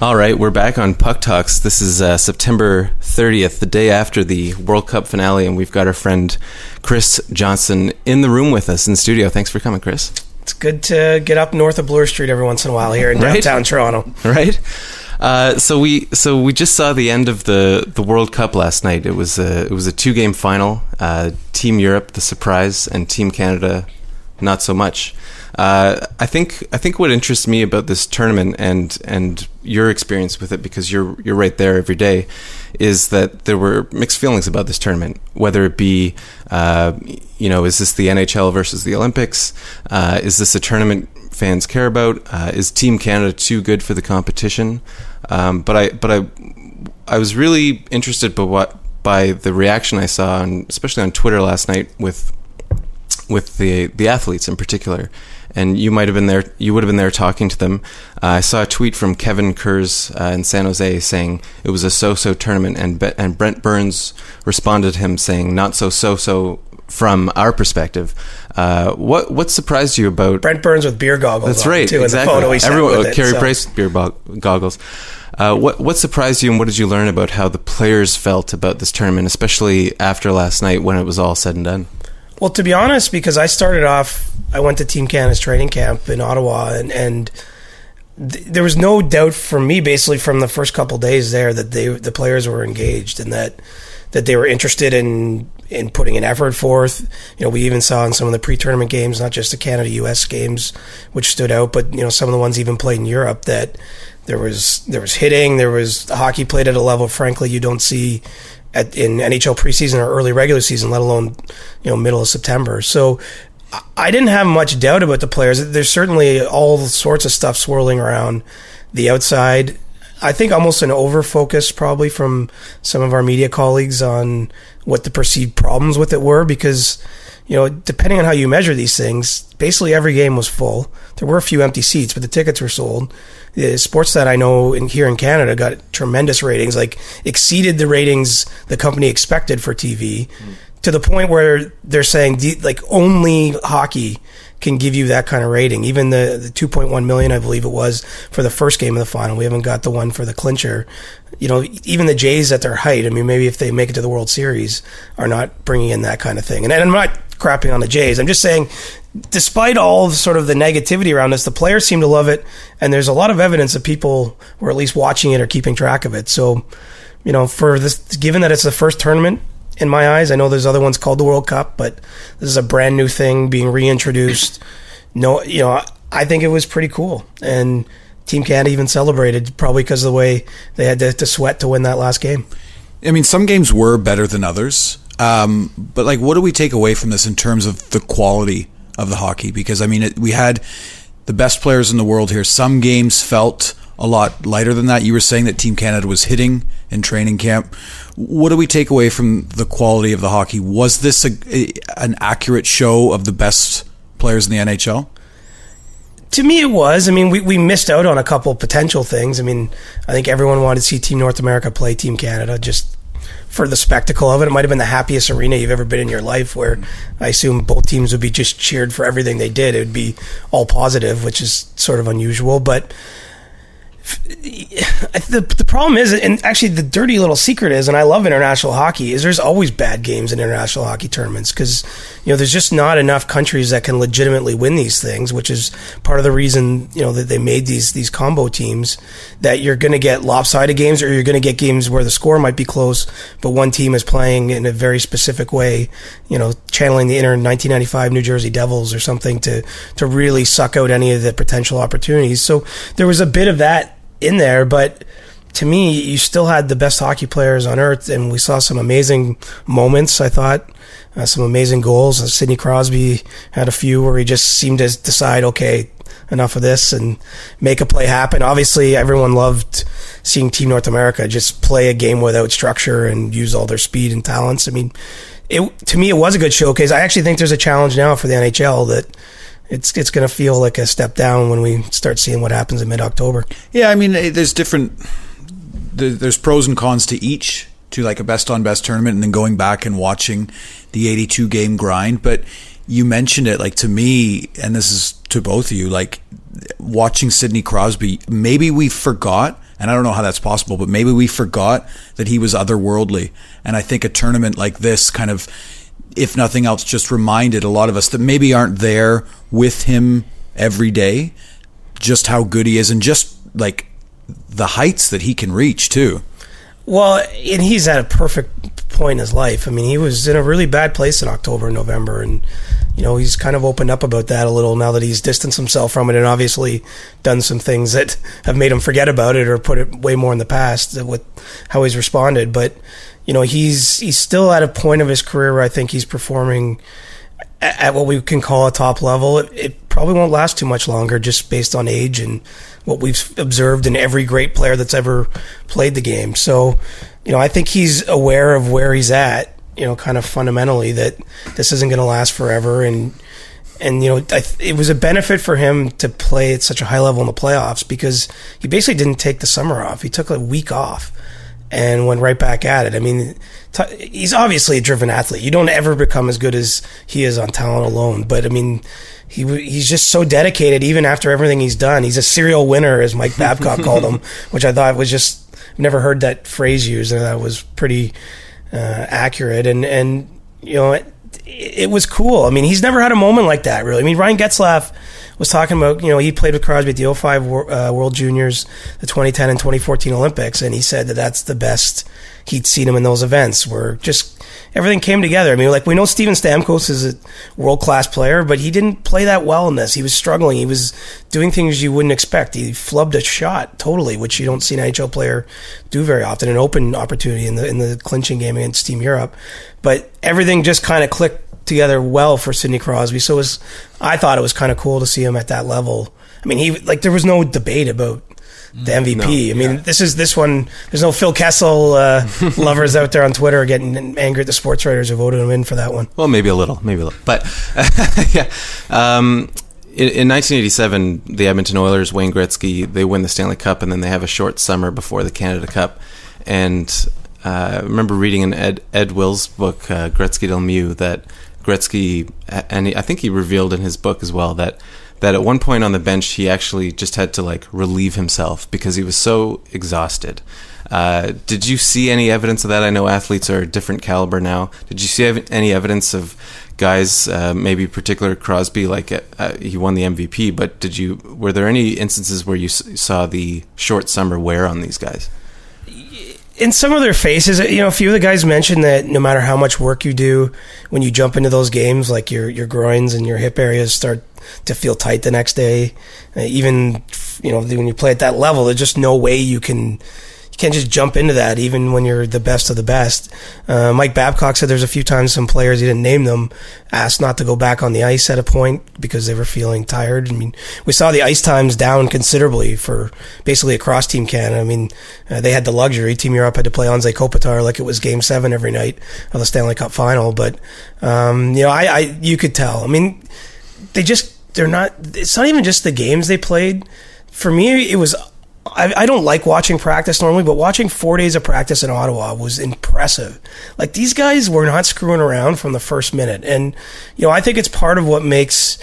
All right, we're back on Puck Talks. This is uh, September 30th, the day after the World Cup finale, and we've got our friend Chris Johnston in the room with us in the studio. Thanks for coming, Chris. It's good to get up north of Bloor Street every once in a while here in Right. downtown Toronto. Right. Uh, so we so we just saw the end of the, the World Cup last night. It was a it was a two game final. Uh, Team Europe, the surprise, and Team Canada, not so much. Uh, I think I think what interests me about this tournament and and your experience with it because you're you're right there every day, is that there were mixed feelings about this tournament. Whether it be, uh, you know, is this the NHL versus the Olympics? Uh, is this a tournament fans care about? Uh, is Team Canada too good for the competition? Um, but I but I I was really interested by what by the reaction I saw, on, especially on Twitter last night with with the the athletes in particular. And you might have been there. You would have been there talking to them. Uh, I saw a tweet from Kevin Kurz uh, in San Jose saying it was a so-so tournament, and Be- and Brent Burns responded to him saying not so so-so from our perspective. Uh, what what surprised you about Brent Burns with beer goggles. that's right. Too, exactly. In the photo he Everyone, with it, Carey so. Price beer bo- goggles. Uh, what what surprised you, and what did you learn about how the players felt about this tournament, especially after last night when it was all said and done? Well, to be honest, because I started off, I went to Team Canada's training camp in Ottawa, and, and th- there was no doubt for me, basically from the first couple days there, that they the players were engaged and that that they were interested in in putting an effort forth. You know, we even saw in some of the pre-tournament games, not just the Canada-U.S. games, which stood out, but you know, some of the ones even played in Europe that there was there was hitting, there was hockey played at a level, frankly, you don't see at, in NHL preseason or early regular season, let alone you know middle of September. So I- didn't have much doubt about the players. There's certainly all sorts of stuff swirling around the outside. I think almost an over focus probably from some of our media colleagues on what the perceived problems with it were because you know depending on how you measure these things basically every game was full there were a few empty seats but the tickets were sold sports that I know in here in Canada got tremendous ratings like exceeded the ratings the company expected for TV mm. to the point where they're saying like only hockey can give you that kind of rating. Even the, the 2.1 million, I believe it was, for the first game of the final. We haven't got the one for the clincher. You know, even the Jays at their height, I mean, maybe if they make it to the World Series, are not bringing in that kind of thing. And, I'm not crapping on the Jays. I'm just saying, despite all of sort of the negativity around this, the players seem to love it. And there's a lot of evidence that people were at least watching it or keeping track of it. So, you know, for this, given that it's the first tournament in my eyes. I know there's other ones called the World Cup, but this is a brand new thing being reintroduced. No, you know, I think it was pretty cool, and Team Canada even celebrated probably because of the way they had to, to sweat to win that last game. I mean, some games were better than others. Um, but like, what do we take away from this in terms of the quality of the hockey? Because I mean, it, we had the best players in the world here. Some games felt a lot lighter than that. You were saying that Team Canada was hitting in training camp. What do we take away from the quality of the hockey? Was this a, a, an accurate show of the best players in the NHL? To me, it was. I mean, we, we missed out on a couple potential things. I mean, I think everyone wanted to see Team North America play Team Canada just for the spectacle of it. It might have been the happiest arena you've ever been in your life, where I assume both teams would be just cheered for everything they did. It would be all positive, which is sort of unusual. But the the problem is, and actually the dirty little secret is, and I love international hockey, is there's always bad games in international hockey tournaments because you know there's just not enough countries that can legitimately win these things, which is part of the reason you know that they made these these combo teams that you're going to get lopsided games or you're going to get games where the score might be close, but one team is playing in a very specific way, you know, channeling the inner 1995 New Jersey Devils or something to to really suck out any of the potential opportunities. So there was a bit of that in there, but to me, you still had the best hockey players on earth, and we saw some amazing moments. I thought uh, some amazing goals. Uh, Sidney Crosby had a few where he just seemed to decide, okay, enough of this, and make a play happen. Obviously, everyone loved seeing Team North America just play a game without structure and use all their speed and talents. I mean, it to me, it was a good showcase. I actually think there's a challenge now for the NHL that it's it's going to feel like a step down when we start seeing what happens in mid October. Yeah, I mean, eh, there's different. There's pros and cons to each, to like a best on best tournament, and then going back and watching the 82 game grind. But you mentioned it, like to me, and this is to both of you, like watching Sidney Crosby. Maybe we forgot And I don't know how that's possible, but maybe we forgot that he was otherworldly. And I think a tournament like this kind of, if nothing else, just reminded a lot of us that maybe aren't there with him every day, just how good he is and just like the heights that he can reach too. Well, and he's at a perfect point in his life. I mean, he was in a really bad place in October and November, and you know he's kind of opened up about that a little now that he's distanced himself from it, and obviously done some things that have made him forget about it or put it way more in the past with how he's responded. But you know, he's he's still at a point of his career where I think he's performing at what we can call a top level. It, it, probably won't last too much longer, just based on age and what we've observed in every great player that's ever played the game. So, you know, I think he's aware of where he's at. You know, kind of fundamentally that this isn't going to last forever, and and you know, it was a benefit for him to play at such a high level in the playoffs because he basically didn't take the summer off. He took a week off and went right back at it. I mean, t- he's obviously a driven athlete. You don't ever become as good as he is on talent alone. But I mean, he he's just so dedicated. Even after everything he's done, he's a serial winner, as Mike Babcock called him, which I thought was just never heard that phrase used, and that was pretty uh, accurate. And and you know. It, it was cool. I mean, he's never had a moment like that, really. I mean, Ryan Getzlaf was talking about, you know, he played with Crosby at the 05 uh, World Juniors, the 2010 and 2014 Olympics, and he said that that's the best he'd seen him in those events where just everything came together. I mean, like we know Steven Stamkos is a world class player, but he didn't play that well in this. He was struggling. He was doing things you wouldn't expect. He flubbed a shot totally, which you don't see an NHL player do very often. An open opportunity in the in the clinching game against Team Europe, but everything just kind of clicked together well for Sidney Crosby. So it was I thought it was kind of cool to see him at that level. I mean, he like there was no debate about the MVP. No, I mean, yeah. this is this one. There's no Phil Kessel uh, lovers out there on Twitter getting angry at the sports writers who voted him in for that one. Well, maybe a little, maybe a little, but yeah. Um, in, in 1987, the Edmonton Oilers, Wayne Gretzky, they win the Stanley Cup, and then they have a short summer before the Canada Cup. And uh, I remember reading in Ed Ed Will's book, uh, Gretzky Lemieux, that Gretzky, and I think he revealed in his book as well that that at one point on the bench he actually just had to like relieve himself because he was so exhausted. Uh, did you see any evidence of that? I know athletes are a different caliber now. Did you see any evidence of guys, uh, maybe particular Crosby, like uh, he won the MVP, but did you? Were there any instances where you saw the short summer wear on these guys? In some of their faces, you know, a few of the guys mentioned that no matter how much work you do, when you jump into those games, like your your groins and your hip areas start to feel tight the next day. Uh, even you know when you play at that level, there's just no way you can can't just jump into that, even when you're the best of the best. Uh, Mike Babcock said there's a few times some players, he didn't name them, asked not to go back on the ice at a point because they were feeling tired. I mean, we saw the ice times down considerably for basically across Team Canada. I mean, uh, they had the luxury. Team Europe had to play Anze Kopitar like it was Game Seven every night of the Stanley Cup Final. But um, you know, I, I you could tell. I mean, they just they're not. It's not even just the games they played. For me, it was I, I, don't like watching practice normally, but watching four days of practice in Ottawa was impressive. Like these guys were not screwing around from the first minute, and you know I think it's part of what makes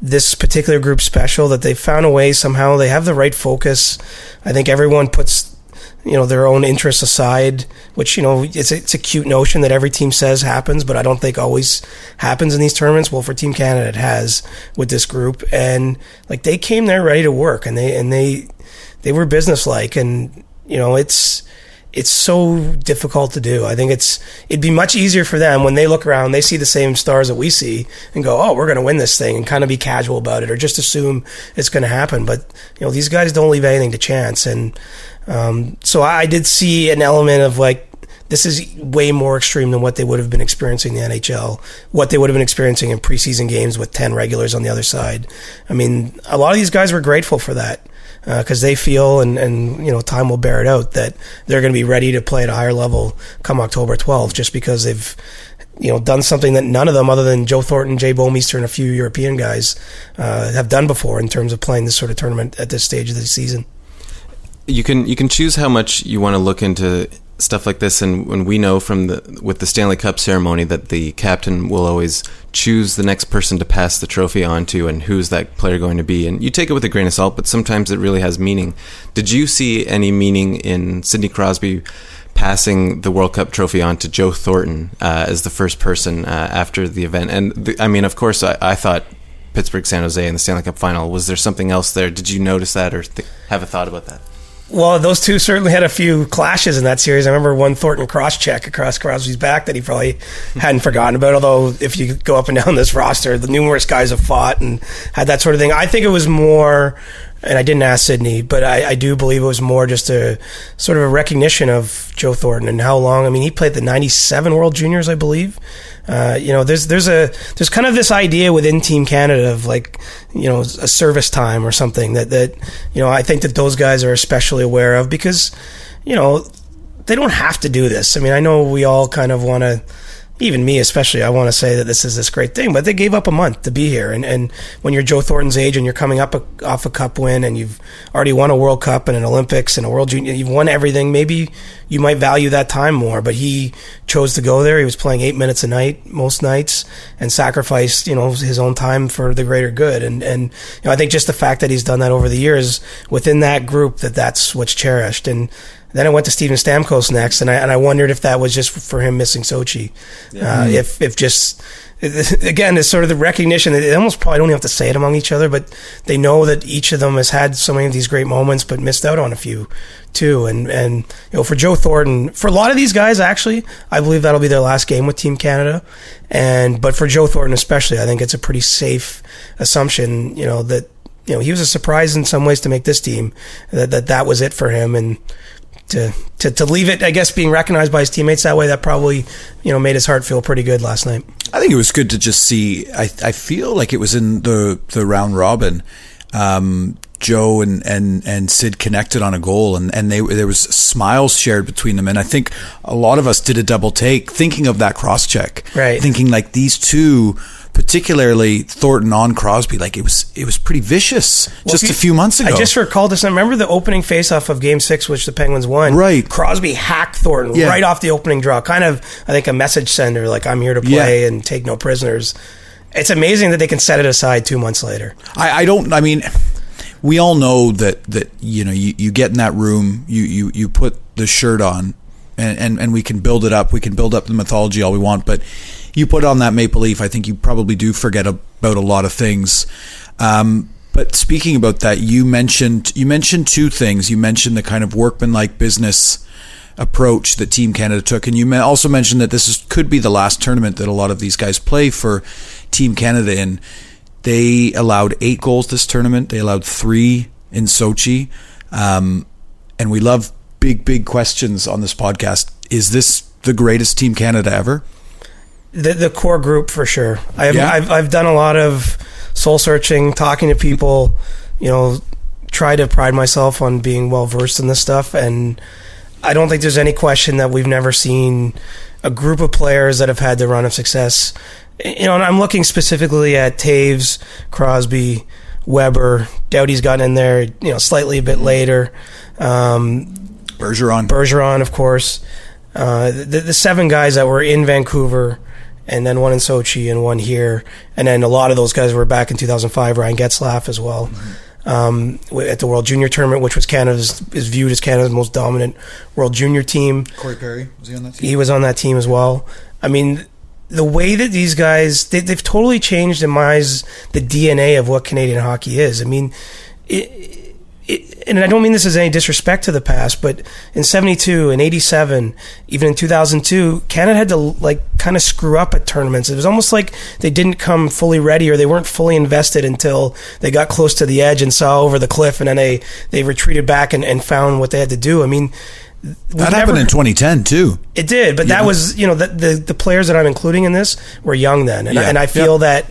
this particular group special that they found a way somehow they have the right focus. I think everyone puts you know their own interests aside, which you know it's a, it's a cute notion that every team says happens, but I don't think always happens in these tournaments. Well, for Team Canada, it has with this group, and like they came there ready to work, and they and they they were businesslike, and you know it's it's so difficult to do. I think it's it'd be much easier for them when they look around, they see the same stars that we see, and go, "Oh, we're going to win this thing," and kind of be casual about it, or just assume it's going to happen. But you know, these guys don't leave anything to chance, and um, so I, I did see an element of like this is way more extreme than what they would have been experiencing in the NHL, what they would have been experiencing in preseason games with 10 regulars on the other side. I mean, a lot of these guys were grateful for that because uh, they feel and, and you know time will bear it out that they're going to be ready to play at a higher level come October 12th just because they've you know done something that none of them other than Joe Thornton, Jay Bouwmeester, and a few European guys uh, have done before in terms of playing this sort of tournament at this stage of the season. You can you can choose how much you want to look into stuff like this, and when we know from the with the Stanley Cup ceremony that the captain will always choose the next person to pass the trophy on to, and who's that player going to be, and you take it with a grain of salt, but sometimes it really has meaning. Did you see any meaning in Sidney Crosby? Passing the World Cup trophy on to Joe Thornton uh, as the first person uh, after the event, and the, I mean, of course, I, I thought Pittsburgh San Jose in the Stanley Cup final. Was there something else there? Did you notice that or th- have a thought about that? Well, those two certainly had a few clashes in that series. I remember one Thornton cross check across Crosby's back that he probably hadn't forgotten about. Although, if you go up and down this roster, the numerous guys have fought and had that sort of thing. I think it was more and I didn't ask Sidney, but I, I, do believe it was more just a sort of a recognition of Joe Thornton and how long. I mean, he played the '97 World Juniors, I believe. Uh, you know, there's there's a there's kind of this idea within Team Canada of like you know a service time or something that that you know I think that those guys are especially aware of because you know they don't have to do this. I mean, I know we all kind of want to even me especially, I want to say that this is this great thing, but they gave up a month to be here. And, and when you're Joe Thornton's age and you're coming up a, off a cup win and you've already won a World Cup and an Olympics and a World Junior, you've won everything. Maybe you might value that time more, but he chose to go there. He was playing eight minutes a night most nights and sacrificed, you know, his own time for the greater good. And, and, you know, I think just the fact that he's done that over the years within that group, that that's what's cherished. And, then I went to Steven Stamkos next, and I and I wondered if that was just for him missing Sochi, yeah. uh, if if just again it's sort of the recognition that they almost probably don't even have to say it among each other, but they know that each of them has had so many of these great moments, but missed out on a few too. And and you know for Joe Thornton, for a lot of these guys, actually, I believe that'll be their last game with Team Canada, and but for Joe Thornton especially, I think it's a pretty safe assumption, you know that you know he was a surprise in some ways to make this team that that, that was it for him and to, to, to leave it, I guess, being recognized by his teammates that way, that probably, you know, made his heart feel pretty good last night. I think it was good to just see. I, I feel like it was in the, the round robin. Um, Joe and, and, and Sid connected on a goal and, and they, there was smiles shared between them. And I think a lot of us did a double take thinking of that cross check, right? Thinking like these two particularly Thornton on Crosby. Like it was, it was pretty vicious well, just you, a few months ago. I just recalled this. I remember the opening faceoff of Game Six, which the Penguins won. Right, Crosby hacked Thornton yeah. right off the opening draw. Kind of, I think, a message sender, like I'm here to play yeah. and take no prisoners. It's amazing that they can set it aside two months later. I, I don't. I mean. We all know that, that you know you, you get in that room you, you, you put the shirt on and, and, and we can build it up we can build up the mythology all we want but you put on that maple leaf, I think you probably do forget about a lot of things. Um, but speaking about that, you mentioned you mentioned two things. You mentioned the kind of workmanlike business approach that Team Canada took, and you also mentioned that this is, could be the last tournament that a lot of these guys play for Team Canada in. They allowed eight goals this tournament. They allowed three in Sochi, um, and we love big, big questions on this podcast. Is this the greatest Team Canada ever? The, the core group for sure. I've, yeah. I've I've done a lot of soul searching, talking to people. You know, try to pride myself on being well versed in this stuff, and I don't think there's any question that we've never seen a group of players that have had the run of success. You know, and I'm looking specifically at Toews, Crosby, Weber. Doughty's gotten in there, you know, slightly a bit later. Um, Bergeron, Bergeron, of course. Uh, the, the seven guys that were in Vancouver and then one in Sochi and one here. And then a lot of those guys were back in 2005. Ryan Getzlaf as well. Um, at the World Junior Tournament, which was Canada's is viewed as Canada's most dominant World Junior team. Corey Perry was he on that team? He was on that team as well. I mean, the way that these guys they, have totally changed in my eyes the DNA of what Canadian hockey is. I mean, it, it, and I don't mean this as any disrespect to the past, but in 72 and 87, even in 2002, Canada had to like kind of screw up at tournaments. It was almost like they didn't come fully ready or they weren't fully invested until they got close to the edge and saw over the cliff and then they, they retreated back and, and found what they had to do. I mean, that happened in 2010 too. It did, but yeah. that was, you know, the, the, the, players that I'm including in this were young then. And, yeah. I, and I feel that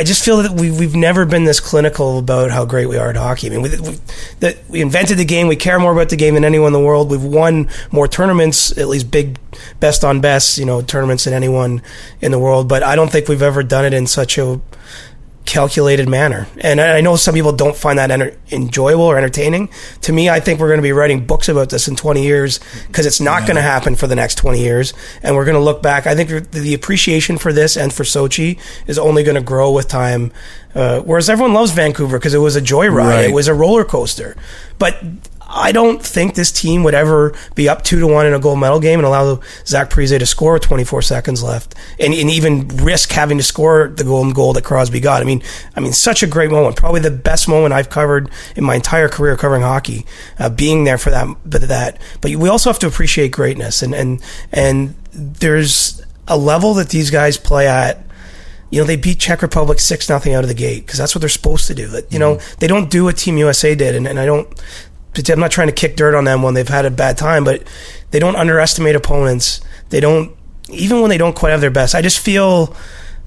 I just feel that we we've never been this clinical about how great we are at hockey. I mean, we, we, that we invented the game. We care more about the game than anyone in the world. We've won more tournaments, at least big best on best, you know, tournaments than anyone in the world. But I don't think we've ever done it in such a calculated manner. And I know some people don't find that enter- enjoyable or entertaining. To me, I think we're going to be writing books about this in 20 years because it's not going to happen for the next 20 years. And we're going to look back. I think the appreciation for this and for Sochi is only going to grow with time. Uh, whereas everyone loves Vancouver because it was a joyride, right. it was a roller coaster. But I don't think this team would ever be up two to one in a gold medal game and allow Zach Parise to score with 24 seconds left, and, and, even risk having to score the golden goal that Crosby got. I mean, I mean, such a great moment, probably the best moment I've covered in my entire career covering hockey. Uh, being there for that, but that, but we also have to appreciate greatness, and and and there's a level that these guys play at you know, they beat Czech Republic 6 nothing out of the gate because that's what they're supposed to do. You know, mm-hmm. they don't do what Team USA did. And, and I don't, I'm not trying to kick dirt on them when they've had a bad time, but they don't underestimate opponents. They don't, even when they don't quite have their best. I just feel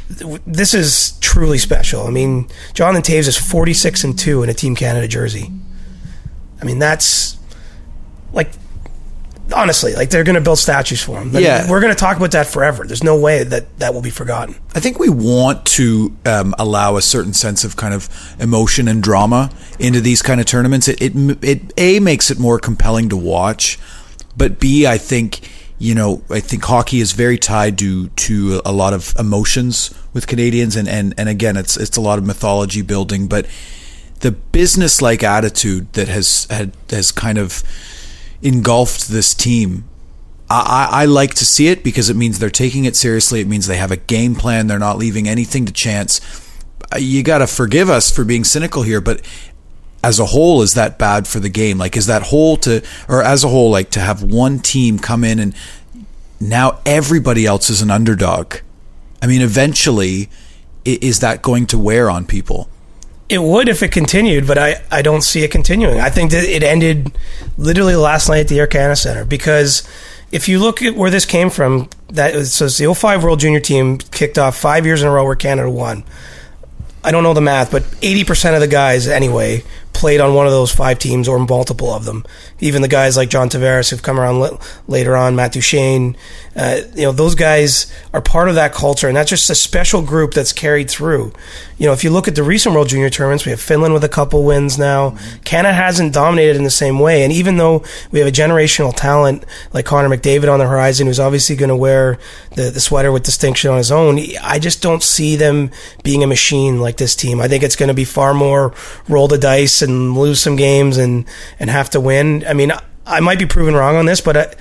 this is truly special. I mean, Jonathan Toews is 46 and 2 in a Team Canada jersey. I mean, that's like honestly, like they're going to build statues for him. yeah, we're going to talk about that forever. There's no way that that will be forgotten. I think we want to um, allow a certain sense of kind of emotion and drama into these kind of tournaments. It, it it a makes it more compelling to watch, but b I think you know I think hockey is very tied to to a lot of emotions with Canadians, and and and again, it's it's a lot of mythology building, but the business like attitude that has had has kind of engulfed this team. I, I, like to see it because it means they're taking it seriously. It means they have a game plan. They're not leaving anything to chance. Uh, you got to forgive us for being cynical here, but as a whole, is that bad for the game? Like, is that whole to, or as a whole, like to have one team come in and now everybody else is an underdog? I mean, eventually, is that going to wear on people? It would if it continued, but I, I don't see it continuing. I think that it ended literally last night at the Air Canada Center because if you look at where this came from, that was, so the 05 World Junior team kicked off five years in a row where Canada won. I don't know the math, but 80% of the guys anyway played on one of those five teams or multiple of them. Even the guys like John Tavares who've come around later on, Matt Duchene, uh, you know, those guys are part of that culture, and that's just a special group that's carried through. You know, if you look at the recent World Junior tournaments, we have Finland with a couple wins now. Mm-hmm. Canada hasn't dominated in the same way, and even though we have a generational talent like Connor McDavid on the horizon, who's obviously going to wear the, the sweater with distinction on his own, I just don't see them being a machine like this team. I think it's going to be far more roll the dice and lose some games and and have to win. I mean, I might be proven wrong on this, but I,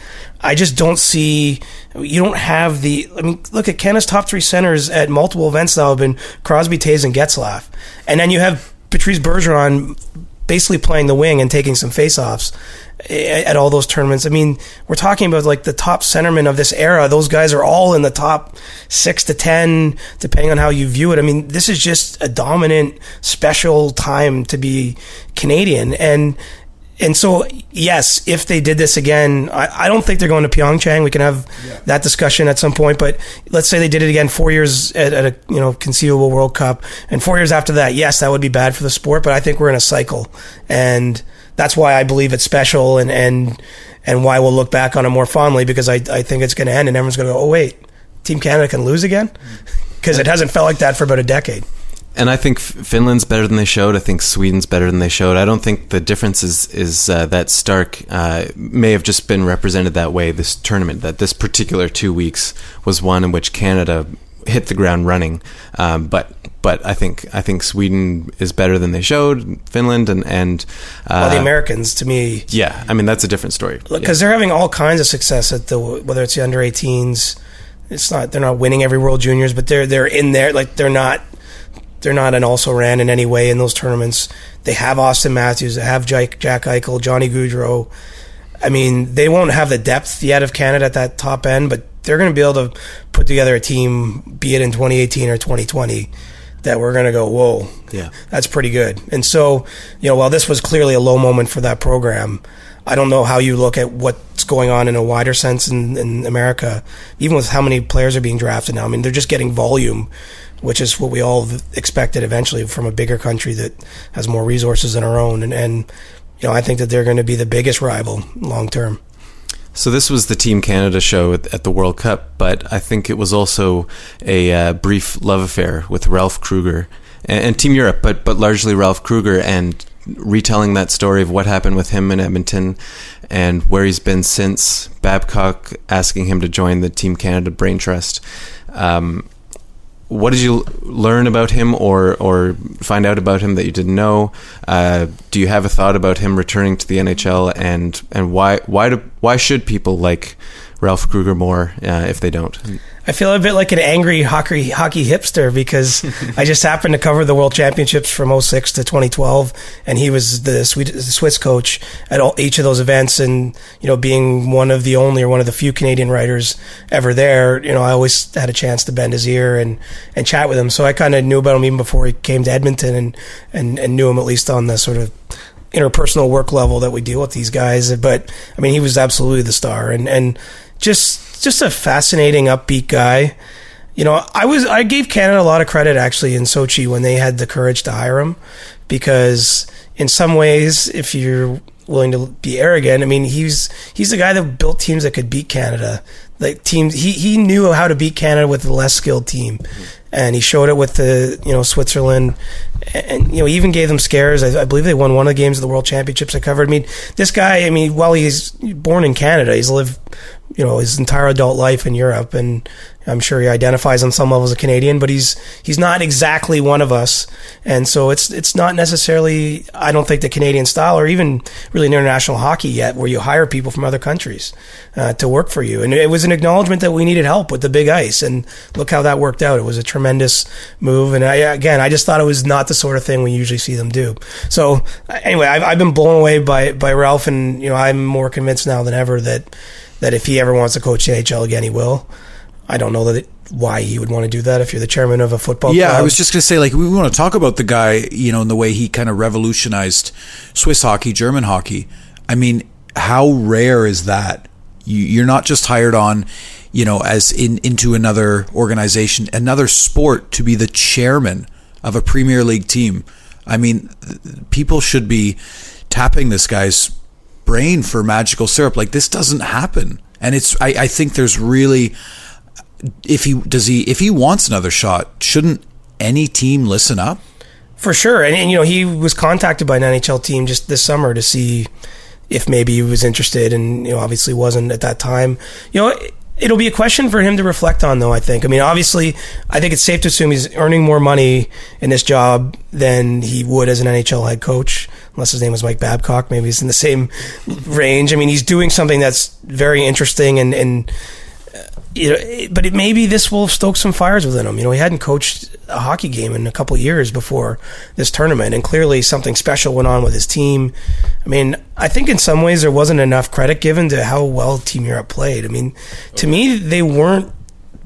I just don't see. You don't have the. I mean, look at Canada's top three centers at multiple events now have been Crosby, Toews, and Getzlaf, and then you have Patrice Bergeron basically playing the wing and taking some faceoffs eh, at all those tournaments. I mean, we're talking about like the top centermen of this era. Those guys are all in the top six to ten, depending on how you view it. I mean, this is just a dominant, special time to be Canadian, and and so, yes, if they did this again, I, I, don't think they're going to Pyeongchang. We can have yeah. that discussion at some point. But let's say they did it again four years at, at, a you know conceivable World Cup, and four years after that, yes, that would be bad for the sport. But I think we're in a cycle, and that's why I believe it's special, and and and why we'll look back on it more fondly because I I think it's going to end, and everyone's going to go, oh wait, Team Canada can lose again mm. because it hasn't felt like that for about a decade and I think Finland's better than they showed. I think Sweden's better than they showed. I don't think the difference is is uh, that stark. Uh, may have just been represented that way. This tournament, that this particular two weeks was one in which Canada hit the ground running. Um, but but I think I think Sweden is better than they showed. Finland and and uh, well, the Americans to me. Yeah, I mean that's a different story. Because yeah. they're having all kinds of success at the whether it's the under 18s. It's not they're not winning every World Juniors, but they're they're in there. Like they're not they're not an also ran in any way in those tournaments. They have Auston Matthews, they have Jack, Jack Eichel, Johnny Gaudreau. I mean, they won't have the depth yet of Canada at that top end, but they're going to be able to put together a team, be it in 2018 or 2020, that we're going to go, whoa, yeah, that's pretty good. And so, you know, while this was clearly a low moment for that program, I don't know how you look at what's going on in a wider sense in, in America, even with how many players are being drafted now. I mean, they're just getting volume which is what we all expected eventually from a bigger country that has more resources than our own. And, and you know, I think that they're going to be the biggest rival long term. So this was the Team Canada show at, the World Cup, but I think it was also a uh, brief love affair with Ralph Krueger and, and Team Europe, but but largely Ralph Krueger and retelling that story of what happened with him in Edmonton and where he's been since. Babcock asking him to join the Team Canada Brain Trust. Um, what did you learn about him or or find out about him that you didn't know? Uh, do you have a thought about him returning to the NHL and and why why do why should people like Ralph Krueger more uh, if they don't? I feel a bit like an angry hockey hockey hipster because I just happened to cover the World Championships from 06 to 2012, and he was the, Swiss coach at all, each of those events. And you know, being one of the only or one of the few Canadian writers ever there, you know, I always had a chance to bend his ear and and chat with him. So I kind of knew about him even before he came to Edmonton, and and and knew him at least on the sort of interpersonal work level that we deal with these guys. But I mean, he was absolutely the star, and and just just a fascinating, upbeat guy. You know, I was I gave Canada a lot of credit actually in Sochi when they had the courage to hire him, because in some ways, if you're willing to be arrogant, I mean, he's he's the guy that built teams that could beat Canada. Like teams, he he knew how to beat Canada with a less skilled team, and he showed it with the you know Switzerland, and you know he even gave them scares. I, I, believe they won one of the games of the World Championships I covered. I mean, this guy. I mean, while he's born in Canada, he's lived you know his entire adult life in Europe, and I'm sure he identifies on some levels a Canadian, but he's he's not exactly one of us, and so it's it's not necessarily I don't think the Canadian style or even really international hockey yet, where you hire people from other countries uh, to work for you, and it was an acknowledgement that we needed help with the big ice, and look how that worked out. It was a tremendous move, and I, again, I just thought it was not the sort of thing we usually see them do. So anyway, I've, I've been blown away by by Ralph, and you know I'm more convinced now than ever that that if he ever wants to coach the NHL again, he will. I don't know that it, why he would want to do that if you're the chairman of a football yeah, club. I was just going to say, like, we want to talk about the guy, you know, in the way he kind of revolutionized Swiss hockey, German hockey. I mean, how rare is that? You, are not just hired on, you know, as in into another organization, another sport to be the chairman of a Premier League team. I mean, people should be tapping this guy's brain for magical syrup. Like this doesn't happen. And it's I, I think there's really if he does he if he wants another shot, shouldn't any team listen up? For sure. And, and you know, he was contacted by an NHL team just this summer to see if maybe he was interested and you know obviously wasn't at that time. You know, it'll be a question for him to reflect on, though. I think. I mean, obviously, I think it's safe to assume he's earning more money in this job than he would as an NHL head coach, unless his name was Mike Babcock. Maybe he's in the same range. I mean, he's doing something that's very interesting and and you know, eh, but it, maybe this will stoke some fires within him. You know, he hadn't coached a hockey game in a couple years before this tournament, and clearly something special went on with his team. I mean, I think in some ways there wasn't enough credit given to how well Team Europe played. I mean, to me, they weren't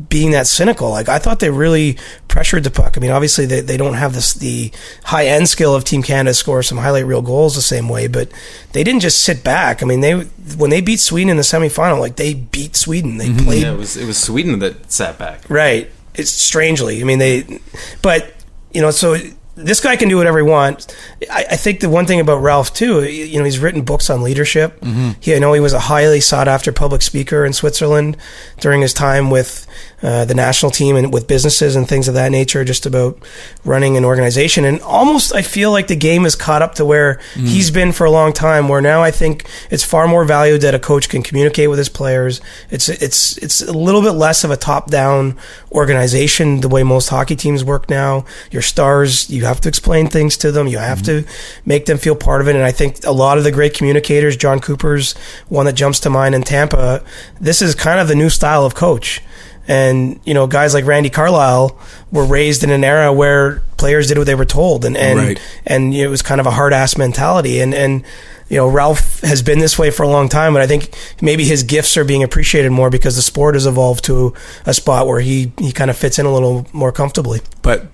being that cynical. Like I thought they really pressured the puck. I mean, obviously they, they don't have this the high end skill of Team Canada score some highlight reel goals the same way, but they didn't just sit back. I mean, they when they beat Sweden in the semifinal, like they beat Sweden. They mm-hmm. played. Yeah, it was it was Sweden that sat back. Right. It's strangely. I mean, they, but you know, so this guy can do whatever he wants. I, I, think the one thing about Ralph too, you know, he's written books on leadership. Mm-hmm. He, I know he was a highly sought after public speaker in Switzerland during his time with uh, the national team and with businesses and things of that nature, just about running an organization. And almost, I feel like the game is caught up to where mm. he's been for a long time. Where now I think it's far more valued that a coach can communicate with his players. It's it's it's a little bit less of a top down organization the way most hockey teams work now. Your stars, you have to explain things to them. You have mm-hmm. to make them feel part of it. And I think a lot of the great communicators, Jon Cooper's one that jumps to mind in Tampa. This is kind of the new style of coach. And you know, guys like Randy Carlyle were raised in an era where players did what they were told, and and right. and it was kind of a hard ass mentality. And and you know, Ralph has been this way for a long time, but I think maybe his gifts are being appreciated more because the sport has evolved to a spot where he he kind of fits in a little more comfortably. But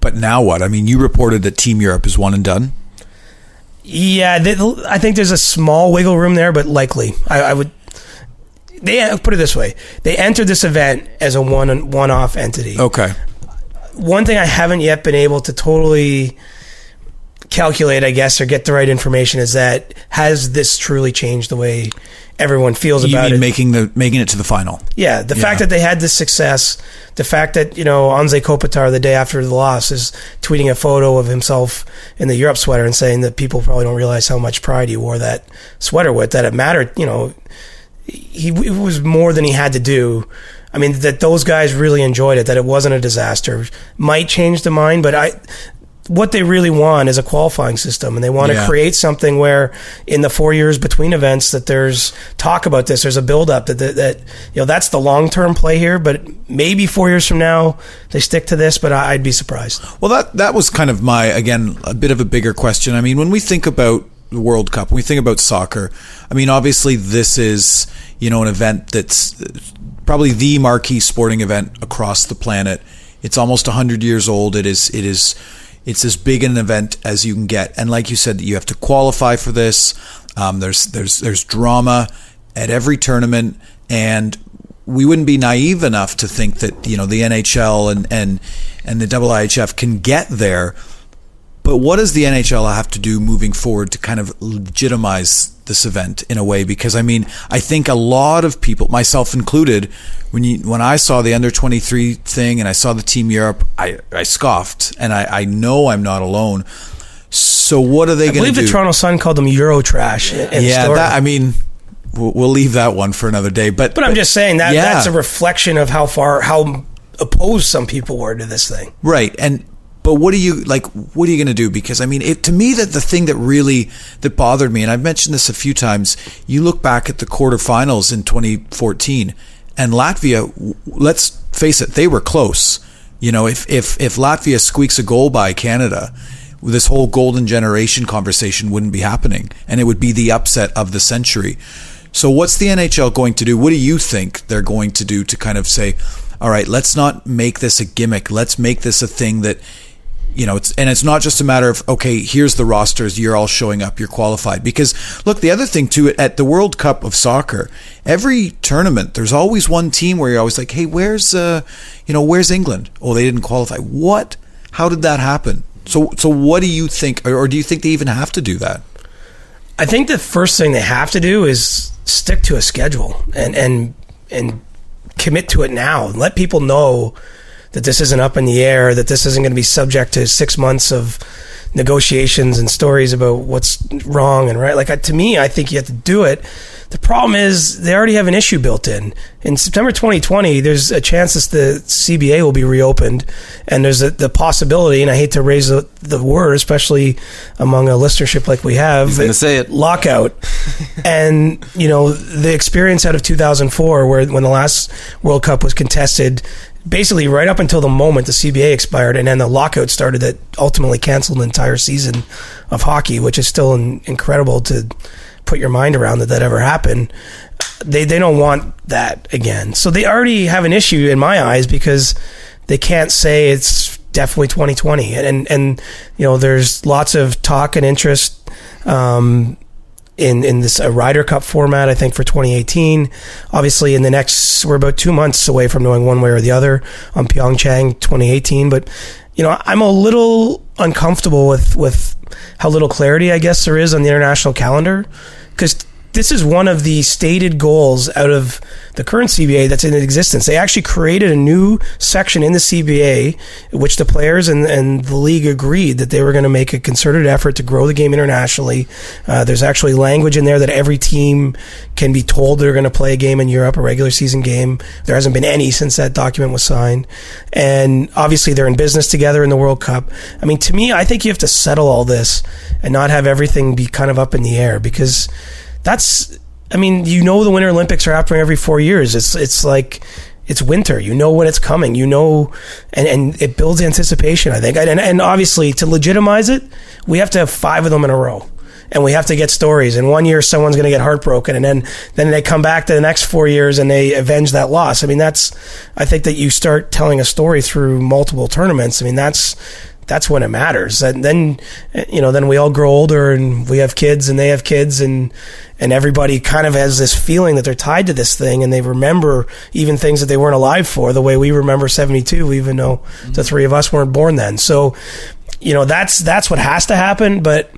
but now what? I mean, you reported that Team Europe is one and done. Yeah, I think there's a small wiggle room there, but likely I, I would they uh, put it this way: they entered this event as a one one off entity. Okay. One thing I haven't yet been able to totally calculate, I guess, or get the right information is that has this truly changed the way everyone feels You about it? making the making it to the final? Yeah, the Yeah. fact that they had this success, the fact that you know Anze Kopitar the day after the loss is tweeting a photo of himself in the Europe sweater and saying that people probably don't realize how much pride he wore that sweater with. That it mattered, you know, he it was more than he had to do. I mean, that those guys really enjoyed it. That it wasn't a disaster might change the mind, but I. What they really want is a qualifying system, and they want Yeah. to create something where, in the four years between events, that there's talk about this. There's a build up that, that that you know that's the long term play here. But maybe four years from now they stick to this, but I, I'd be surprised. Well, that that was kind of my again a bit of a bigger question. I mean, when we think about World Cup, when we think about soccer, I mean, obviously this is you know an event that's probably the marquee sporting event across the planet. It's almost hundred years old. It is it is it's as big an event as you can get, and like you said, you have to qualify for this. Um, there's there's there's drama at every tournament, and we wouldn't be naive enough to think that you know the NHL and and and the IIHF can get there. But what does the NHL have to do moving forward to kind of legitimize this event in a way? Because I mean, I think a lot of people, myself included, when you when I saw the under twenty three thing and I saw the Team Europe, I, I scoffed, and I, I know I'm not alone. So what are they I going to do? believe do? the Toronto Sun called them Euro trash. In, in the yeah, that, I mean, we'll, we'll leave that one for another day. But but I'm just saying that yeah. that's a reflection of how far how opposed some people were to this thing. Right. And but what are you like what are you going to do because I mean it to me that the thing that really that bothered me and I've mentioned this a few times you look back at the quarterfinals in 2014 and Latvia let's face it they were close. You know, if if if Latvia squeaks a goal by Canada this whole golden generation conversation wouldn't be happening and it would be the upset of the century. So what's the NHL going to do? What do you think they're going to do to kind of say, all right, let's not make this a gimmick. Let's make this a thing that you know, it's and it's not just a matter of okay, here's the rosters, you're all showing up, you're qualified. Because look, the other thing too, at the World Cup of soccer, every tournament, there's always one team where you're always like, hey, where's uh, you know, where's England? Oh, they didn't qualify. What? How did that happen? So, so what do you think, or, or do you think they even have to do that? I think the first thing they have to do is stick to a schedule and and and commit to it now. Let people know that this isn't up in the air, that this isn't going to be subject to six months of negotiations and stories about what's wrong and right. Like to me, I think you have to do it. The problem is they already have an issue built in. In September 2020, there's a chance that the CBA will be reopened, and there's a, the possibility. And I hate to raise the, the word, especially among a listenership like we have, He's gonna say it. lockout. and you know the experience out of 2004, where when the last World Cup was contested, basically right up until the moment the CBA expired, and then the lockout started that ultimately canceled an entire season of hockey, which is still in, incredible to put your mind around that that ever happened. They they don't want that again, so they already have an issue in my eyes because they can't say it's definitely 2020, and and, and you know there's lots of talk and interest. Um, in in this a Ryder Cup format, I think for 2018. Obviously, in the next, we're about two months away from knowing one way or the other on Pyeongchang 2018. But you know, I'm a little uncomfortable with with how little clarity I guess there is on the international calendar because this is one of the stated goals out of the current CBA that's in existence. They actually created a new section in the CBA, which the players and, and the league agreed that they were going to make a concerted effort to grow the game internationally. Uh, there's actually language in there that every team can be told they're going to play a game in Europe, a regular season game. There hasn't been any since that document was signed. And obviously, they're in business together in the World Cup. I mean, to me, I think you have to settle all this and not have everything be kind of up in the air because that's I mean, you know the Winter Olympics are happening every four years. It's it's like it's winter. You know when it's coming. You know, and, and it builds anticipation. I think, and and obviously to legitimize it, we have to have five of them in a row, and we have to get stories. And one year someone's going to get heartbroken, and then then they come back to the next four years and they avenge that loss. I mean, that's I think that you start telling a story through multiple tournaments. I mean, that's that's when it matters. And then, you know, then we all grow older and we have kids and they have kids and, and everybody kind of has this feeling that they're tied to this thing and they remember even things that they weren't alive for the way we remember 72, even though the three of us weren't born then. So you know that's that's what has to happen. But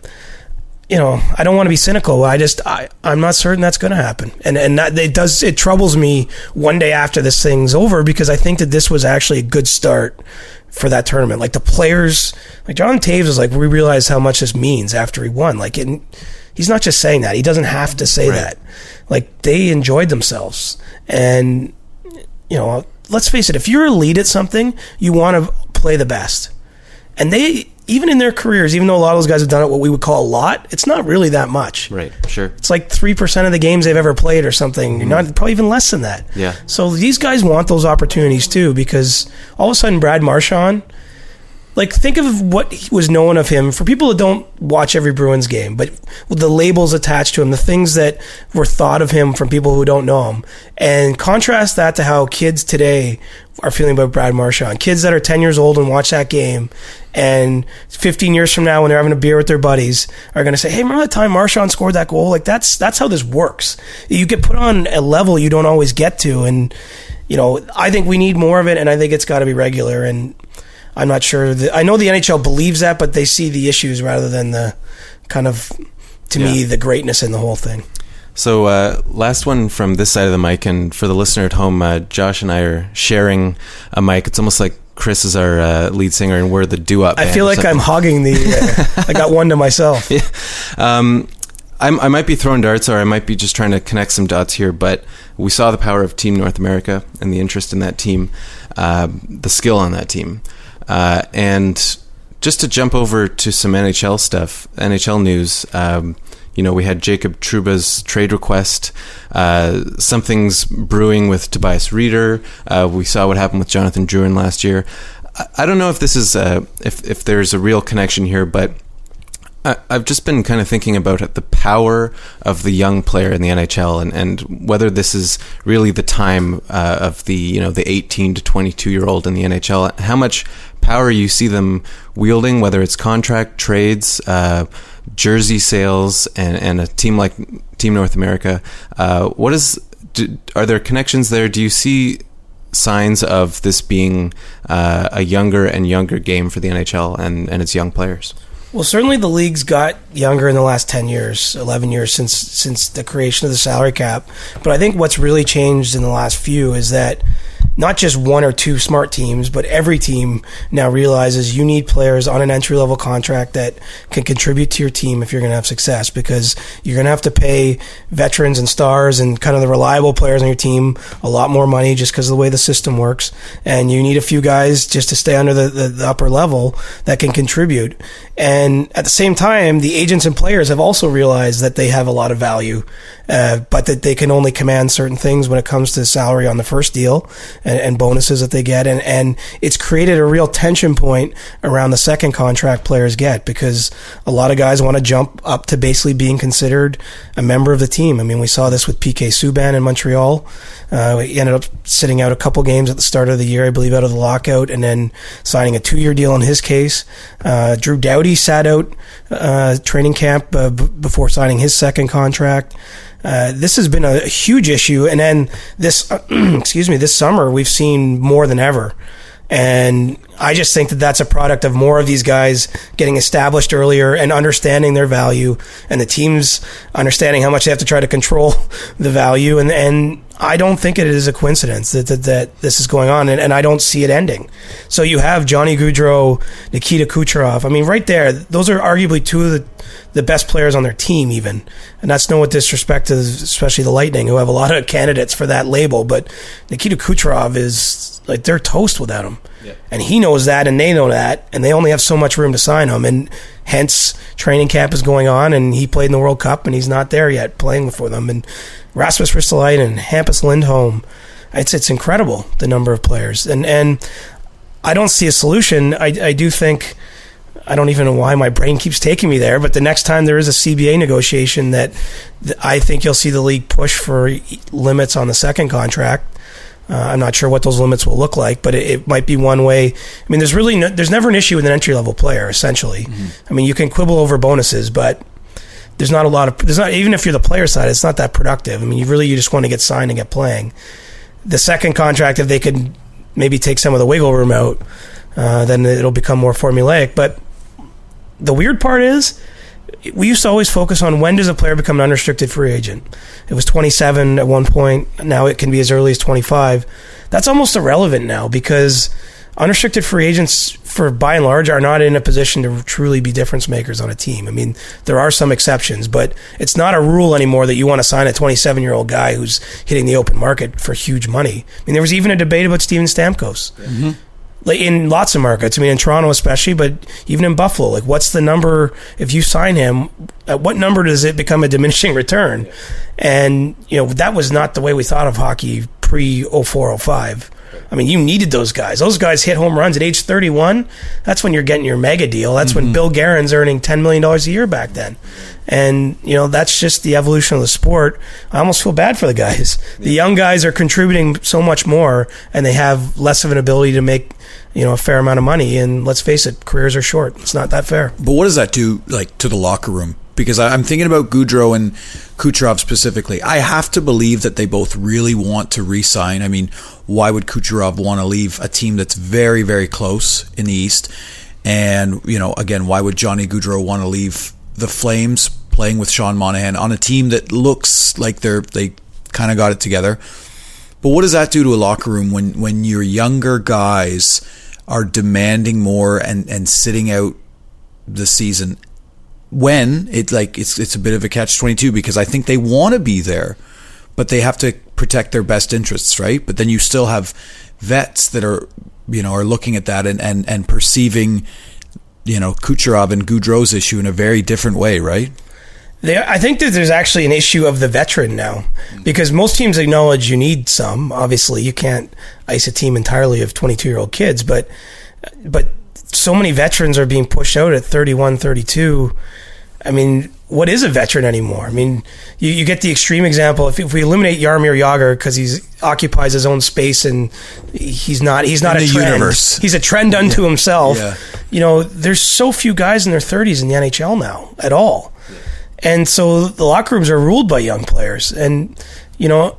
you know, I don't want to be cynical. I just I I'm not certain that's going to happen, and and that it does it troubles me one day after this thing's over because I think that this was actually a good start for that tournament. Like the players, like John Toews is like, we realize how much this means after he won. Like, it, he's not just saying that; he doesn't have to say Right. that. Like they enjoyed themselves, and you know, let's face it: if you're elite at something, you want to play the best. And they, even in their careers, even though a lot of those guys have done it, what we would call a lot, it's not really that much. Right. Sure. It's like three percent of the games they've ever played, or something. Mm-hmm. Not probably even less than that. Yeah. So these guys want those opportunities too, because all of a sudden, Brad Marchand, like think of what was known of him for people that don't watch every Bruins game, but the labels attached to him, the things that were thought of him from people who don't know him, and contrast that to how kids today are feeling about Brad Marchand. Kids that are 10 years old and watch that game, and 15 years from now, when they're having a beer with their buddies, are going to say, "Hey, remember that time Marchand scored that goal?" Like that's that's how this works. You get put on a level you don't always get to, and you know, I think we need more of it, and I think it's got to be regular. And I'm not sure. That, I know the NHL believes that, but they see the issues rather than the kind of, to me, the greatness in the whole thing. So, uh, last one from this side of the mic, and for the listener at home, uh, Josh and I are sharing a mic. It's almost like Chris is our uh, lead singer, and we're the doo-wop. I feel like I'm hogging the. Uh, I got one to myself. Um, I'm, I might be throwing darts, or I might be just trying to connect some dots here. But we saw the power of Team North America and the interest in that team, uh, the skill on that team, uh, and just to jump over to some NHL stuff, NHL news. Um, you know, we had Jacob Trouba's trade request. Uh, something's brewing with Tobias Rieder. Uh, we saw what happened with Jonathan Drouin last year. I, I don't know if this is uh, if if there's a real connection here, but I've just been kind of thinking about the power of the young player in the NHL, and, and whether this is really the time uh, of the you know the 18 to 22 year old in the NHL. How much power you see them wielding, whether it's contract trades, uh, jersey sales, and, and a team like Team North America. Uh, what is? Do, are there connections there? Do you see? Signs of this being uh, a younger and younger game for the NHL and, and its young players. Well, certainly the league's got younger in the last ten years, eleven years since since the creation of the salary cap. But I think what's really changed in the last few is that not just one or two smart teams, but every team now realizes you need players on an entry level contract that can contribute to your team if you're going to have success because you're going to have to pay veterans and stars and kind of the reliable players on your team a lot more money just because of the way the system works. And you need a few guys just to stay under the, the, the upper level that can contribute. And at the same time, the agents and players have also realized that they have a lot of value, uh, but that they can only command certain things when it comes to salary on the first deal and, and bonuses that they get. And, and it's created a real tension point around the second contract players get because a lot of guys want to jump up to basically being considered a member of the team. I mean, we saw this with PK Subban in Montreal. Uh, he ended up sitting out a couple games at the start of the year, I believe, out of the lockout, and then signing a two-year deal in his case. Uh, Drew Doughty sat out uh, training camp uh, b- before signing his second contract. Uh, this has been a huge issue, and then this, excuse me, this summer we've seen more than ever. And I just think that that's a product of more of these guys getting established earlier and understanding their value, and the teams understanding how much they have to try to control the value. And and I don't think it is a coincidence that that, that this is going on, and, and I don't see it ending. So you have Johnny Gaudreau, Nikita Kucherov. I mean, right there, those are arguably two of the the best players on their team, even. And that's no disrespect to especially the Lightning, who have a lot of candidates for that label. But Nikita Kucherov is like they're toast without him, and he knows that, and they know that, and they only have so much room to sign him, and hence training camp is going on, and he played in the World Cup, and he's not there yet playing for them, and Rasmus Ristolainen and Hampus Lindholm. It's it's incredible the number of players, and and I don't see a solution. I I do think. I don't even know why my brain keeps taking me there, but the next time there is a CBA negotiation, that, that I think you'll see the league push for limits on the second contract. Uh, I'm not sure what those limits will look like, but it, it might be one way. I mean, there's really no, there's never an issue with an entry level player. Essentially, I mean, you can quibble over bonuses, but there's not a lot of there's not even if you're the player side, it's not that productive. I mean, you really you just want to get signed and get playing. The second contract, if they could maybe take some of the wiggle room out, uh, then it'll become more formulaic. But the weird part is we used to always focus on when does a player become an unrestricted free agent. It was 27 at one point. Now it can be as early as 25. That's almost irrelevant now because unrestricted free agents, for by and large, are not in a position to truly be difference makers on a team. I mean, there are some exceptions, but it's not a rule anymore that you want to sign a 27 year old guy who's hitting the open market for huge money. I mean, there was even a debate about Steven Stamkos. Mm-hmm in lots of markets. I mean, in Toronto especially, but even in Buffalo. Like, what's the number if you sign him? At what number does it become a diminishing return? And you know that was not the way we thought of hockey pre 0405. I mean, you needed those guys. Those guys hit home runs at age 31. That's when you're getting your mega deal. That's mm-hmm. when Bill Guerin's earning $10 million a year back then. And, you know, that's just the evolution of the sport. I almost feel bad for the guys. The young guys are contributing so much more and they have less of an ability to make, you know, a fair amount of money. And let's face it, careers are short. It's not that fair. But what does that do, like, to the locker room? Because I'm thinking about Gaudreau and Kucherov specifically. I have to believe that they both really want to re sign. I mean, why would Kucherov want to leave a team that's very, very close in the East? And, you know, again, why would Johnny Gaudreau want to leave the Flames playing with Sean Monahan on a team that looks like they're they kind of got it together. But what does that do to a locker room when when your younger guys are demanding more and and sitting out the season? When it like it's it's a bit of a catch twenty two because I think they want to be there, but they have to protect their best interests, right? But then you still have vets that are you know are looking at that and and and perceiving you know Kucherov and Gaudreau's issue in a very different way, right? There, I think that there's actually an issue of the veteran now because most teams acknowledge you need some. Obviously, you can't ice a team entirely of 22 year old kids, but but so many veterans are being pushed out at 31, 32. I mean, what is a veteran anymore? I mean, you, you get the extreme example. If, if we eliminate Jaromir Jagr because he occupies his own space and he's not he's not in a trend. Universe. He's a trend unto himself. Yeah. You know, there's so few guys in their 30s in the NHL now at all. And so the locker rooms are ruled by young players. And, you know,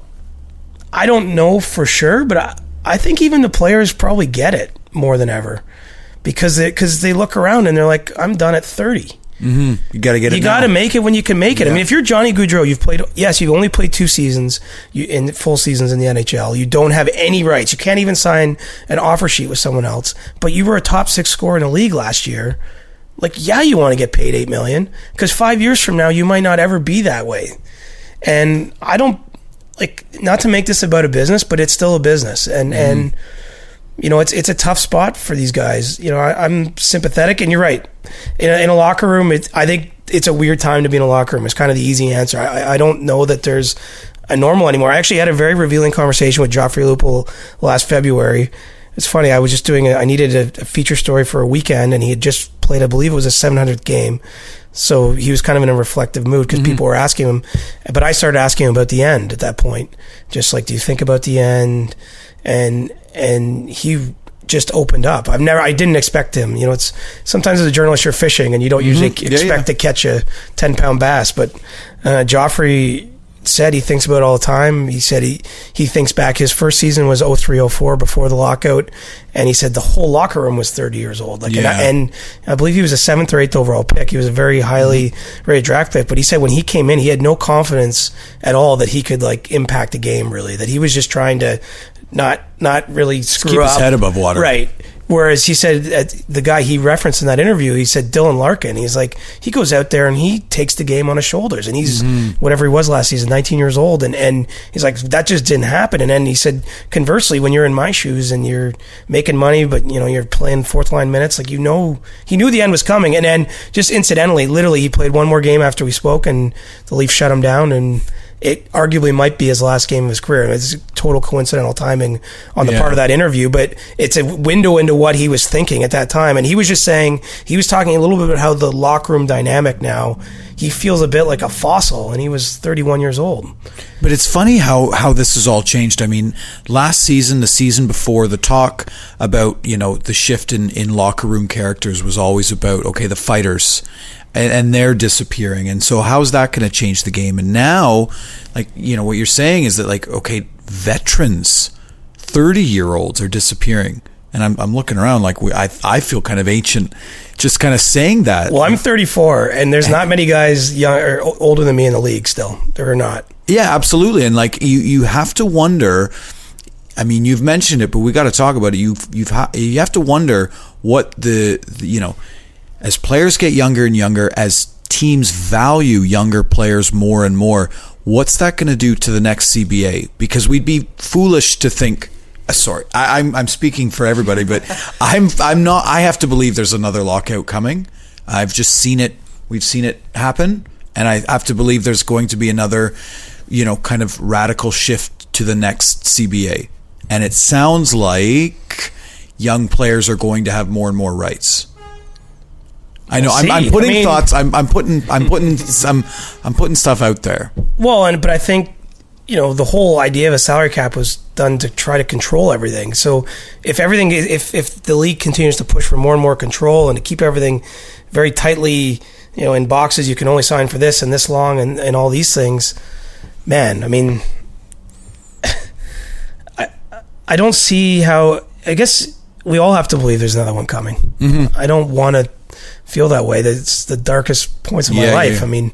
I don't know for sure, but I, I think even the players probably get it more than ever because they, cause they look around and they're like, I'm done at 30. Mm-hmm. You got to get it. You got to make it when you can make it. Yeah. I mean, if you're Johnny Gaudreau, you've played. Yes, you've only played two seasons you, in full seasons in the NHL. You don't have any rights. You can't even sign an offer sheet with someone else. But you were a top six scorer in the league last year like yeah you want to get paid 8 million because 5 years from now you might not ever be that way. And i don't like not to make this about a business but it's still a business. And mm and you know it's it's a tough spot for these guys. You know I, am sympathetic and you're right. In a, in a locker room it, i think it's a weird time to be in a locker room. It's kind of the easy answer. I, I don't know that there's a normal anymore. I actually had a very revealing conversation with Joffrey Lupul last february. It's funny. I was just doing. A, I needed a, a, feature story for a weekend, and he had just played. I believe it was a 700th game, so he was kind of in a reflective mood because mm-hmm. people were asking him. But I started asking him about the end at that point, just like, do you think about the end? And and he just opened up. I've never. I didn't expect him. You know, it's sometimes as a journalist you're fishing and you don't usually mm-hmm. expect yeah. to catch a 10 pound bass, but uh, Joffrey said he thinks about it all the time. He said he, he thinks back his first season was 0304 before the lockout. And he said the whole locker room was 30 years old. Like, yeah. and, I, believe he was a seventh or eighth overall pick. He was a very highly mm-hmm. rated draft pick. But he said when he came in, he had no confidence at all that he could like impact a game really, that he was just trying to not, not really screw keep up. his head above water. Right. Whereas he said the guy he referenced in that interview, he said Dylan Larkin. He's like he goes out there and he takes the game on his shoulders, and he's mm-hmm. whatever he was last season, 19 years old, and and he's like that just didn't happen. And then he said conversely, when you're in my shoes and you're making money, but you know you're playing fourth line minutes, like you know he knew the end was coming. And then just incidentally, literally, he played one more game after we spoke, and the Leafs shut him down and it arguably might be his last game of his career. It's total coincidental timing on the yeah. part of that interview, but it's a window into what he was thinking at that time. And he was just saying, he was talking a little bit about how the locker room dynamic now, he feels a bit like a fossil and he was 31 years old. But it's funny how, how this has all changed. I mean, last season, the season before, the talk about, you know, the shift in, in locker room characters was always about, okay, the fighters and, and they're disappearing. And so, how's that going to change the game? And now, like you know, what you're saying is that like okay, veterans, thirty year olds are disappearing. And I'm, I'm looking around like we, I, I feel kind of ancient just kind of saying that. Well, I'm 34, and there's not many guys young or older than me in the league still. There are not. Yeah, absolutely. And like you, you have to wonder. I mean, you've mentioned it, but we got to talk about it. You've, you've, ha- you have to wonder what the, the, you know, as players get younger and younger, as teams value younger players more and more, what's that going to do to the next CBA? Because we'd be foolish to think uh, sorry, I, am I'm, I'm speaking for everybody, but I'm I'm not. I have to believe there's another lockout coming. I've just seen it. We've seen it happen, and I have to believe there's going to be another, you know, kind of radical shift to the next CBA. And it sounds like young players are going to have more and more rights. I know. I'm, I'm, putting I mean, thoughts. I'm, I'm putting. I'm putting some. I'm putting stuff out there. Well, and but I think you know the whole idea of a salary cap was done to try to control everything. So if everything, if if the league continues to push for more and more control and to keep everything very tightly, you know, in boxes, you can only sign for this and this long and, and all these things. Man, I mean, I I don't see how. I guess we all have to believe there's another one coming. Mm-hmm. I don't want to feel that way. That's the darkest points of my Yeah, life. yeah. I mean,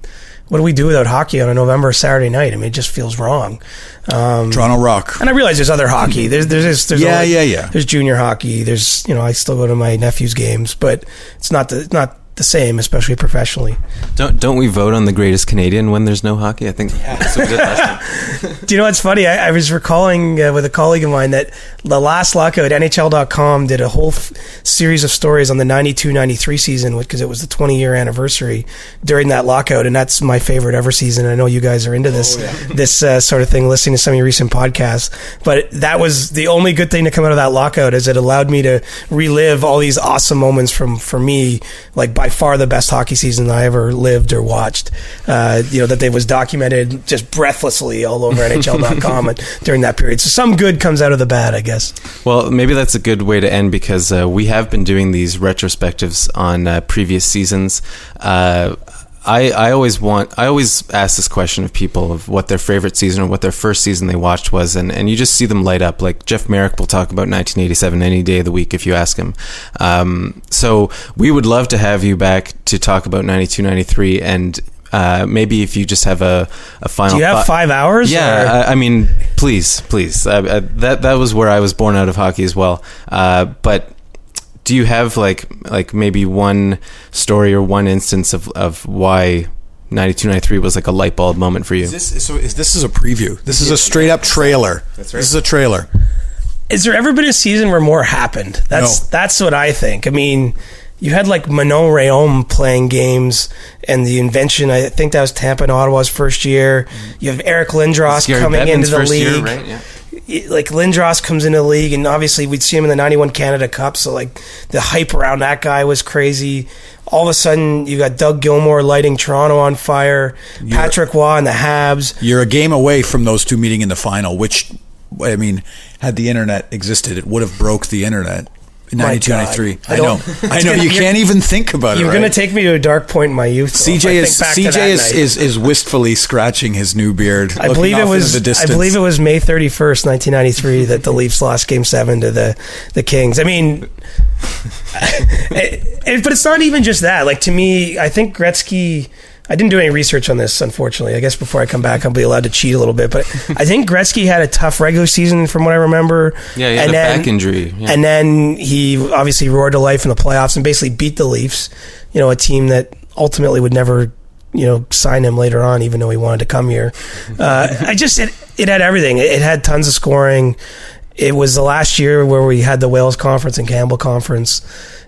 what do we do without hockey on a November Saturday night? I mean, it just feels wrong. Um, Toronto Rock. and I realize there's other hockey. There's there's there's Yeah, yeah, yeah. There's junior hockey. There's you know I still go to my nephew's games, but it's not the not the same, especially professionally. Don't don't we vote on the greatest Canadian when there's no hockey? I think that's what we did last time. Do you know what's funny? I, I was recalling uh, with a colleague of mine that the last lockout, NHL.com did a whole f- series of stories on the 92-93 season because it was the 20 year anniversary during that lockout, and that's my favorite ever season. I know you guys are into this this uh, sort of thing, listening to some of your recent podcasts, but that was the only good thing to come out of that lockout is it allowed me to relive all these awesome moments from for me, like by far the best hockey season I ever lived or watched. Uh, you know that they was documented just breathlessly all over NHL.com and during that period. So some good comes out of the bad, I guess. Well, maybe that's a good way to end because uh, we have been doing these retrospectives on uh, previous seasons. I, I always want I always ask this question of people of what their favorite season or what their first season they watched was and, and you just see them light up like Jeff Marek will talk about 1987 any day of the week if you ask him um, so we would love to have you back to talk about 92 93 and uh, maybe if you just have a, a final Do you have thought- five hours? yeah, I, I mean, please, please. Uh, uh, that that was where I was born out of hockey as well. Uh, but do you have like like maybe one story or one instance of of why 92 93 was like a light bulb moment for you? Is this so? Is this is a preview? This is a straight up trailer. That's right. This is a trailer. is there ever been a season where more happened? That's No. that's what I think. I mean, you had like Manon Rhéaume playing games and the invention. I think that was Tampa and Ottawa's first year. You have Eric Lindros coming Bettman's into the first league. year, right? Yeah. Like Lindros comes into the league, and obviously we'd see him in the '91 Canada Cup. So like the hype around that guy was crazy. All of a sudden, you got Doug Gilmour lighting Toronto on fire. Patrick Roy and the Habs. You're a game away from those two meeting in the final. Which, I mean, had the internet existed, it would have broke the internet. In 92, 93. I I know. I know. You can't even think about it. You're right? going to take me to a dark point in my youth. though, if I CJ is CJ is, is is wistfully scratching his new beard. I believe it was. I believe it was May thirty first, nineteen ninety three, that the Leafs lost Game Seven to the the Kings. I mean, it- it- but it's not even just that. Like to me, I think Gretzky. I didn't do any research on this, unfortunately. I guess before I come back, I'll be allowed to cheat a little bit. But I think Gretzky had a tough regular season, from what I remember. Yeah, he had and a then, back injury. Yeah. and then he obviously roared to life in the playoffs and basically beat the Leafs. You know, a team that ultimately would never, you know, sign him later on, even though he wanted to come here. Uh, I just it, it had everything. It, it had tons of scoring. It was the last year where we had the Wales Conference and Campbell Conference.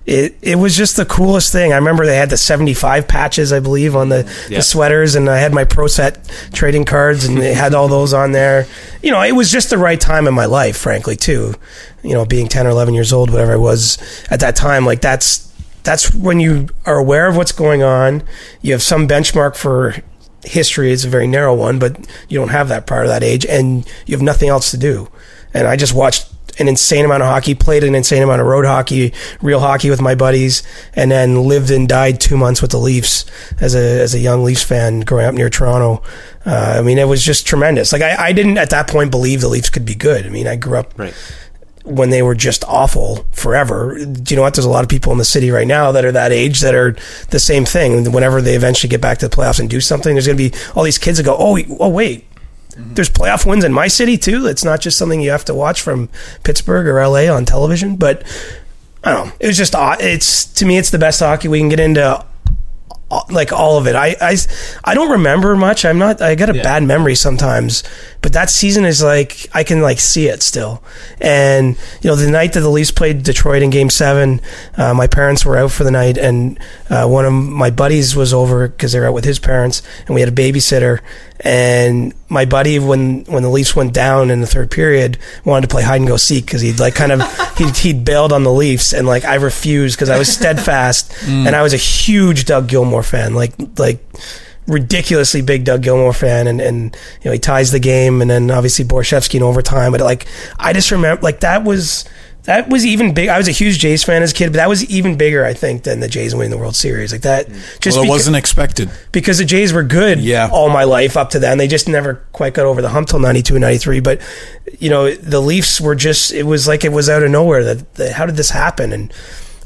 It it was just the coolest thing. I remember they had the seventy five patches, I believe, on the, Yeah. the sweaters, and I had my Pro Set trading cards, and they had all those on there. You know, it was just the right time in my life, frankly, too. You know, being ten or eleven years old, whatever I was at that time, like that's that's when you are aware of what's going on. You have some benchmark for history. It's a very narrow one, but you don't have that prior to that age, and you have nothing else to do. And I just watched an insane amount of hockey, played an insane amount of road hockey, real hockey with my buddies, and then lived and died two months with the Leafs as a as a young Leafs fan growing up near Toronto. Uh, I mean, it was just tremendous. Like I, I didn't at that point believe the Leafs could be good. I mean, I grew up right. when they were just awful forever. Do you know what? There's a lot of people in the city right now that are that age that are the same thing. Whenever they eventually get back to the playoffs and do something, there's going to be all these kids that go, oh, oh wait, there's playoff wins in my city too. It's not just something you have to watch from Pittsburgh or LA on television. But I don't know. It was just it's to me, it's the best hockey we can get into like all of it. I, I, I don't remember much. I'm not, I got a yeah. bad memory sometimes, but that season is like, I can like see it still. And, you know, the night that the Leafs played Detroit in game seven, uh, my parents were out for the night and, uh, one of my buddies was over because they were out with his parents and we had a babysitter and my buddy, when when the Leafs went down in the third period, wanted to play hide and go seek because he'd like kind of he he'd bailed on the Leafs, and like I refused because I was steadfast, mm. and I was a huge Doug Gilmour fan, like like ridiculously big Doug Gilmour fan, and and you know he ties the game, and then obviously Borschevsky in overtime, but like I just remember like that was that was even big. I was a huge Jays fan as a kid, but that was even bigger, I think, than the Jays winning the World Series. Like that, just well, it wasn't expected because the Jays were good. Yeah. all my life up to then, they just never quite got over the hump till 92 and 93. But you know, the Leafs were just. It was like it was out of nowhere. That, that how did this happen? And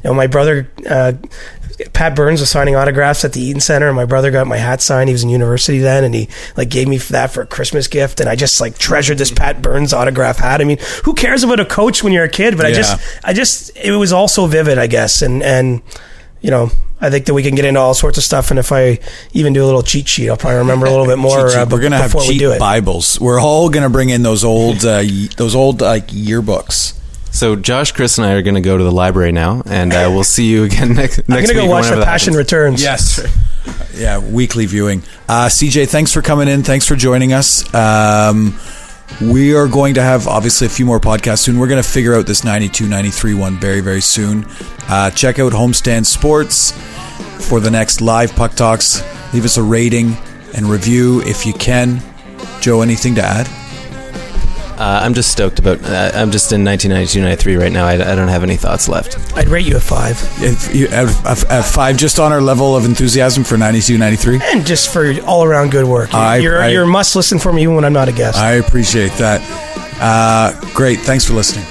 you know, my brother uh, Pat Burns was signing autographs at the Eaton Center, and my brother got my hat signed. He was in university then, and he like gave me that for a Christmas gift, and I just like treasured this Pat Burns autograph hat. I mean, who cares about a coach when you're a kid? But yeah. I just, I just, it was all so vivid, I guess, and and you know, I think that we can get into all sorts of stuff, and if I even do a little cheat sheet, I'll probably remember a little bit more. Uh, We're gonna have cheat we Bibles. We're all gonna bring in those old, uh, those old like yearbooks. So Josh, Chris, and I are going to go to the library now, and uh, we'll see you again next. next I'm going to go watch The Passion Returns. Yes. yeah, weekly viewing. Uh, CJ, thanks for coming in. Thanks for joining us. Um, we are going to have obviously a few more podcasts soon. We're going to figure out this 92 93 one very, very soon. Uh, check out Homestand Sports for the next live Puck Talks. Leave us a rating and review if you can. Joe, anything to add? Uh, I'm just stoked about. Uh, I'm just in 1992, 93 right now. I, I, don't have any thoughts left. I'd rate you a five. If you, a, a, five, just on our level of enthusiasm for 92, 93, and just for all around good work. I, you're I, you're a must listen for me even when I'm not a guest. I appreciate that. Uh, great. Thanks for listening.